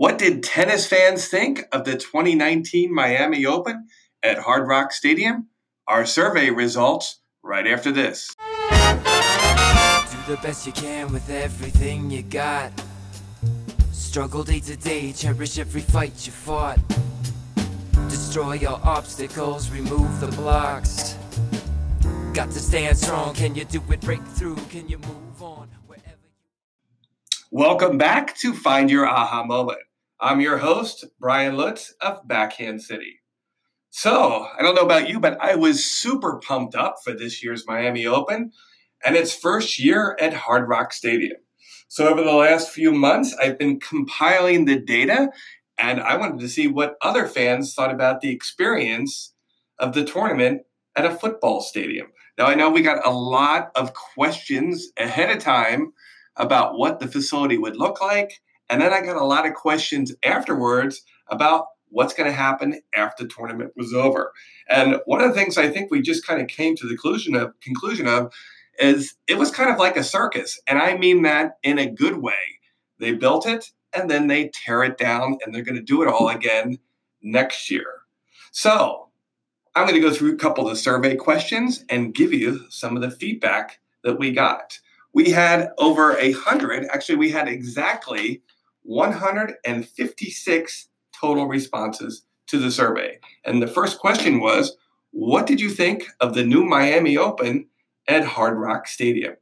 What did tennis fans think of the 2019 Miami Open at Hard Rock Stadium? Our survey results right after this. Do the best you can with everything you got. Struggle day to day, cherish every fight you fought. Destroy your obstacles, remove the blocks. Got to stand strong. Can you do it? Break through. Can you move on? Wherever you Welcome back to Find Your Aha Moment. I'm your host, Brian Lutz of Backhand City. So, I don't know about you, but I was super pumped up for this year's Miami Open and its first year at Hard Rock Stadium. So, over the last few months, I've been compiling the data and I wanted to see what other fans thought about the experience of the tournament at a football stadium. Now, I know we got a lot of questions ahead of time about what the facility would look like and then I got a lot of questions afterwards about what's going to happen after the tournament was over. And one of the things I think we just kind of came to the conclusion of conclusion of is it was kind of like a circus. And I mean that in a good way. They built it and then they tear it down and they're going to do it all again next year. So, I'm going to go through a couple of the survey questions and give you some of the feedback that we got. We had over a hundred, actually, we had exactly 156 total responses to the survey. And the first question was, what did you think of the new Miami Open at Hard Rock Stadium?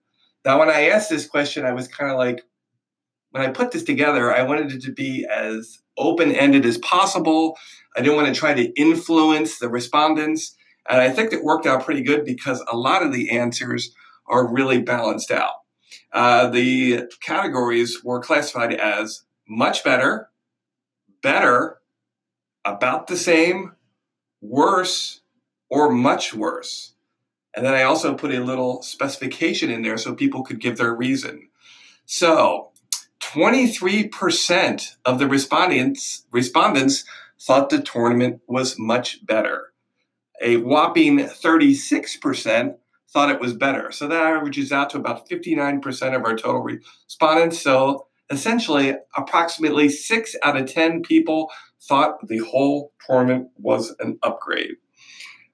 Now, when I asked this question, I was kind of like, when I put this together, I wanted it to be as open ended as possible. I didn't want to try to influence the respondents. And I think it worked out pretty good because a lot of the answers are really balanced out. Uh, the categories were classified as much better, better, about the same, worse, or much worse. And then I also put a little specification in there so people could give their reason. So, 23% of the respondents respondents thought the tournament was much better. A whopping 36% thought it was better. So that averages out to about 59% of our total respondents. So essentially approximately six out of 10 people thought the whole tournament was an upgrade.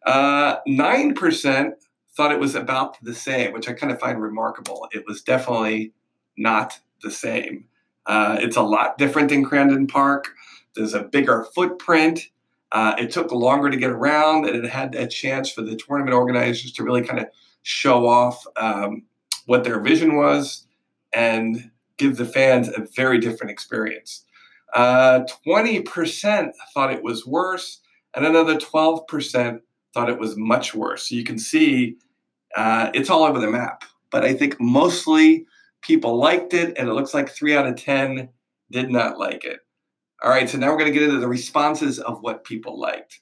Uh, 9% thought it was about the same, which I kind of find remarkable. It was definitely not the same. Uh, it's a lot different than Crandon Park. There's a bigger footprint. Uh, it took longer to get around, and it had a chance for the tournament organizers to really kind of show off um, what their vision was. And give the fans a very different experience. Uh, 20% thought it was worse, and another 12% thought it was much worse. So you can see uh, it's all over the map. But I think mostly people liked it, and it looks like three out of 10 did not like it. All right, so now we're going to get into the responses of what people liked.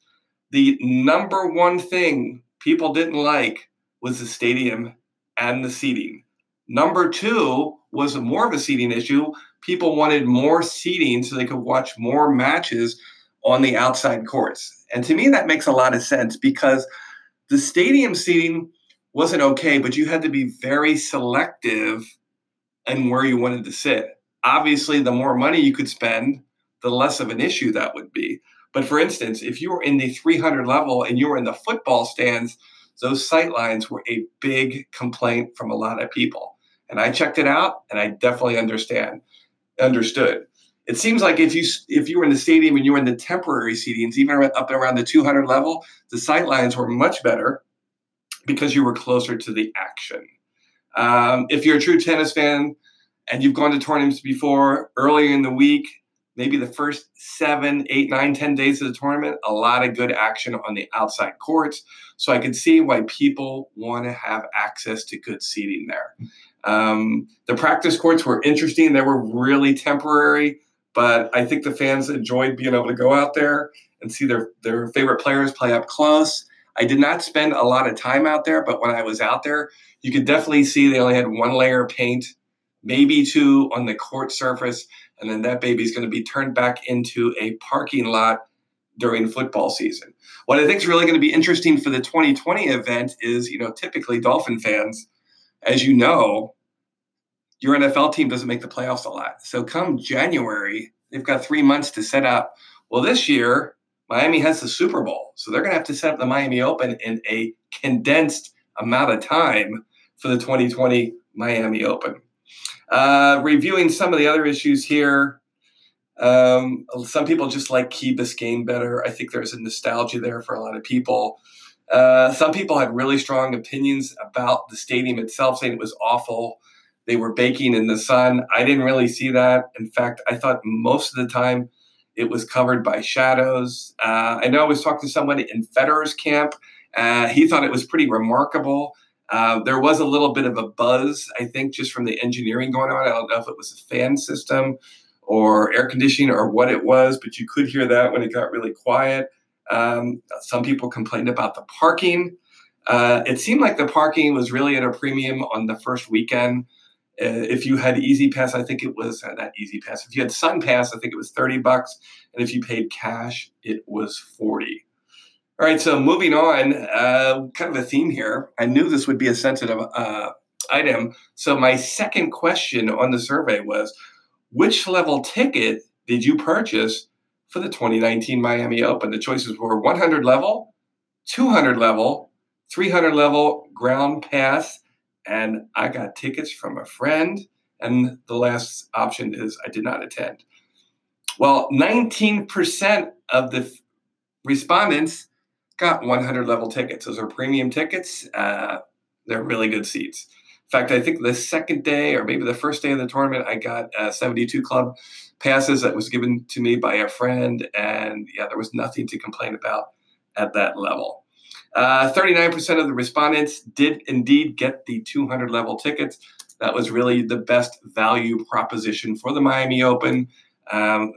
The number one thing people didn't like was the stadium and the seating. Number two was more of a seating issue. People wanted more seating so they could watch more matches on the outside courts. And to me, that makes a lot of sense because the stadium seating wasn't okay, but you had to be very selective in where you wanted to sit. Obviously, the more money you could spend, the less of an issue that would be. But for instance, if you were in the 300 level and you were in the football stands, those sight lines were a big complaint from a lot of people and I checked it out, and I definitely understand understood. It seems like if you if you were in the stadium and you were in the temporary seatings, even up around the 200 level, the sight lines were much better because you were closer to the action. Um, if you're a true tennis fan and you've gone to tournaments before, earlier in the week, maybe the first seven, eight, nine, ten days of the tournament, a lot of good action on the outside courts. So I can see why people want to have access to good seating there. Um, the practice courts were interesting. They were really temporary, but I think the fans enjoyed being able to go out there and see their, their favorite players play up close. I did not spend a lot of time out there, but when I was out there, you could definitely see they only had one layer of paint, maybe two on the court surface, and then that baby's going to be turned back into a parking lot during football season. What I think is really going to be interesting for the 2020 event is, you know, typically Dolphin fans as you know, your NFL team doesn't make the playoffs a lot. So come January, they've got three months to set up. Well, this year, Miami has the Super Bowl. So they're going to have to set up the Miami Open in a condensed amount of time for the 2020 Miami Open. Uh, reviewing some of the other issues here. Um, some people just like Key Biscayne better. I think there's a nostalgia there for a lot of people. Uh, some people had really strong opinions about the stadium itself, saying it was awful. They were baking in the sun. I didn't really see that. In fact, I thought most of the time it was covered by shadows. Uh, I know I was talking to somebody in Federer's camp. Uh, he thought it was pretty remarkable. Uh, there was a little bit of a buzz, I think, just from the engineering going on. I don't know if it was a fan system or air conditioning or what it was, but you could hear that when it got really quiet. Um, some people complained about the parking. Uh, it seemed like the parking was really at a premium on the first weekend. Uh, if you had E-ZPass, I think it was uh, not E-ZPass. If you had Sun Pass, I think it was 30 bucks. And if you paid cash, it was 40. All right, so moving on, uh, kind of a theme here. I knew this would be a sensitive uh, item. So my second question on the survey was, which level ticket did you purchase for the 2019 Miami Open? The choices were 100 level, 200 level, 300 level, ground pass, and I got tickets from a friend. And the last option is I did not attend. Well, 19% of the respondents got 100 level tickets. Those are premium tickets. Uh, they're really good seats. In fact, I think the second day or maybe the first day of the tournament, I got uh, 72 club passes that was given to me by a friend. And yeah, there was nothing to complain about at that level. Uh, 39% of the respondents did indeed get the 200 level tickets. That was really the best value proposition for the Miami Open, um,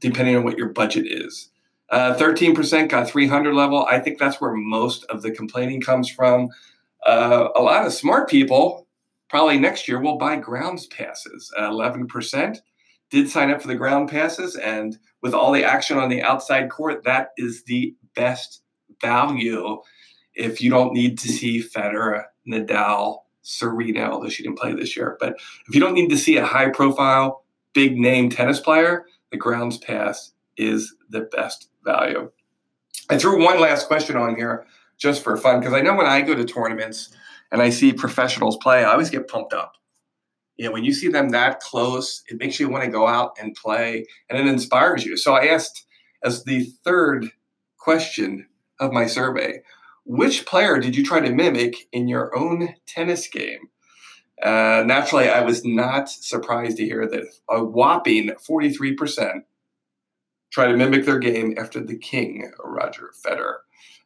depending on what your budget is. Uh, 13% got 300 level. I think that's where most of the complaining comes from. Uh, a lot of smart people probably next year will buy grounds passes. Uh, 11% did sign up for the ground passes. And with all the action on the outside court, that is the best value if you don't need to see Federer, Nadal, Serena, although she didn't play this year. But if you don't need to see a high profile, big name tennis player, the grounds pass is the best value. I threw one last question on here just for fun because I know when I go to tournaments and I see professionals play, I always get pumped up. You know, when you see them that close, it makes you want to go out and play and it inspires you. So I asked as the third question of my survey. Which player did you try to mimic in your own tennis game? Uh, naturally, I was not surprised to hear that a whopping 43% try to mimic their game after the king, Roger Federer.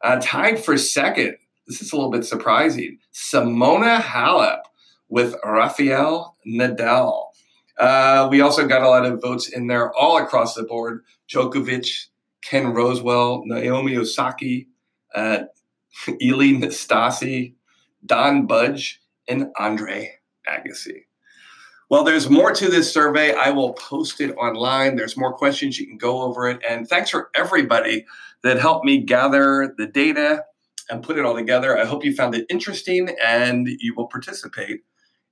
Uh, tied for second, this is a little bit surprising, Simona Halep with Rafael Nadal. Uh, we also got a lot of votes in there all across the board. Djokovic, Ken Rosewall, Naomi Osaka, uh, Ilie Nastase, Don Budge, and Andre Agassi. Well, there's more to this survey. I will post it online. There's more questions. You can go over it. And thanks for everybody that helped me gather the data and put it all together. I hope you found it interesting and you will participate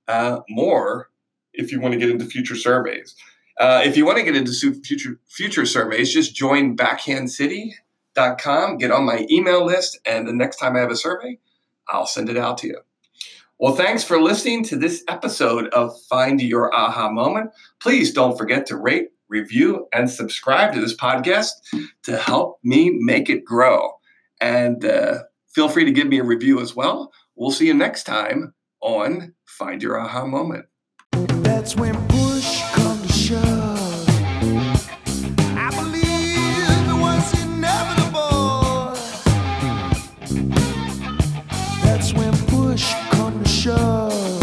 uh, more if you want to get into future surveys. Uh, if you want to get into future future surveys, just join backhandcity.com, get on my email list, and the next time I have a survey, I'll send it out to you. Well, thanks for listening to this episode of Find Your Aha Moment. Please don't forget to rate, review, and subscribe to this podcast to help me make it grow. And uh, feel free to give me a review as well. We'll see you next time on Find Your Aha Moment. That's when push comes to show. I knew it.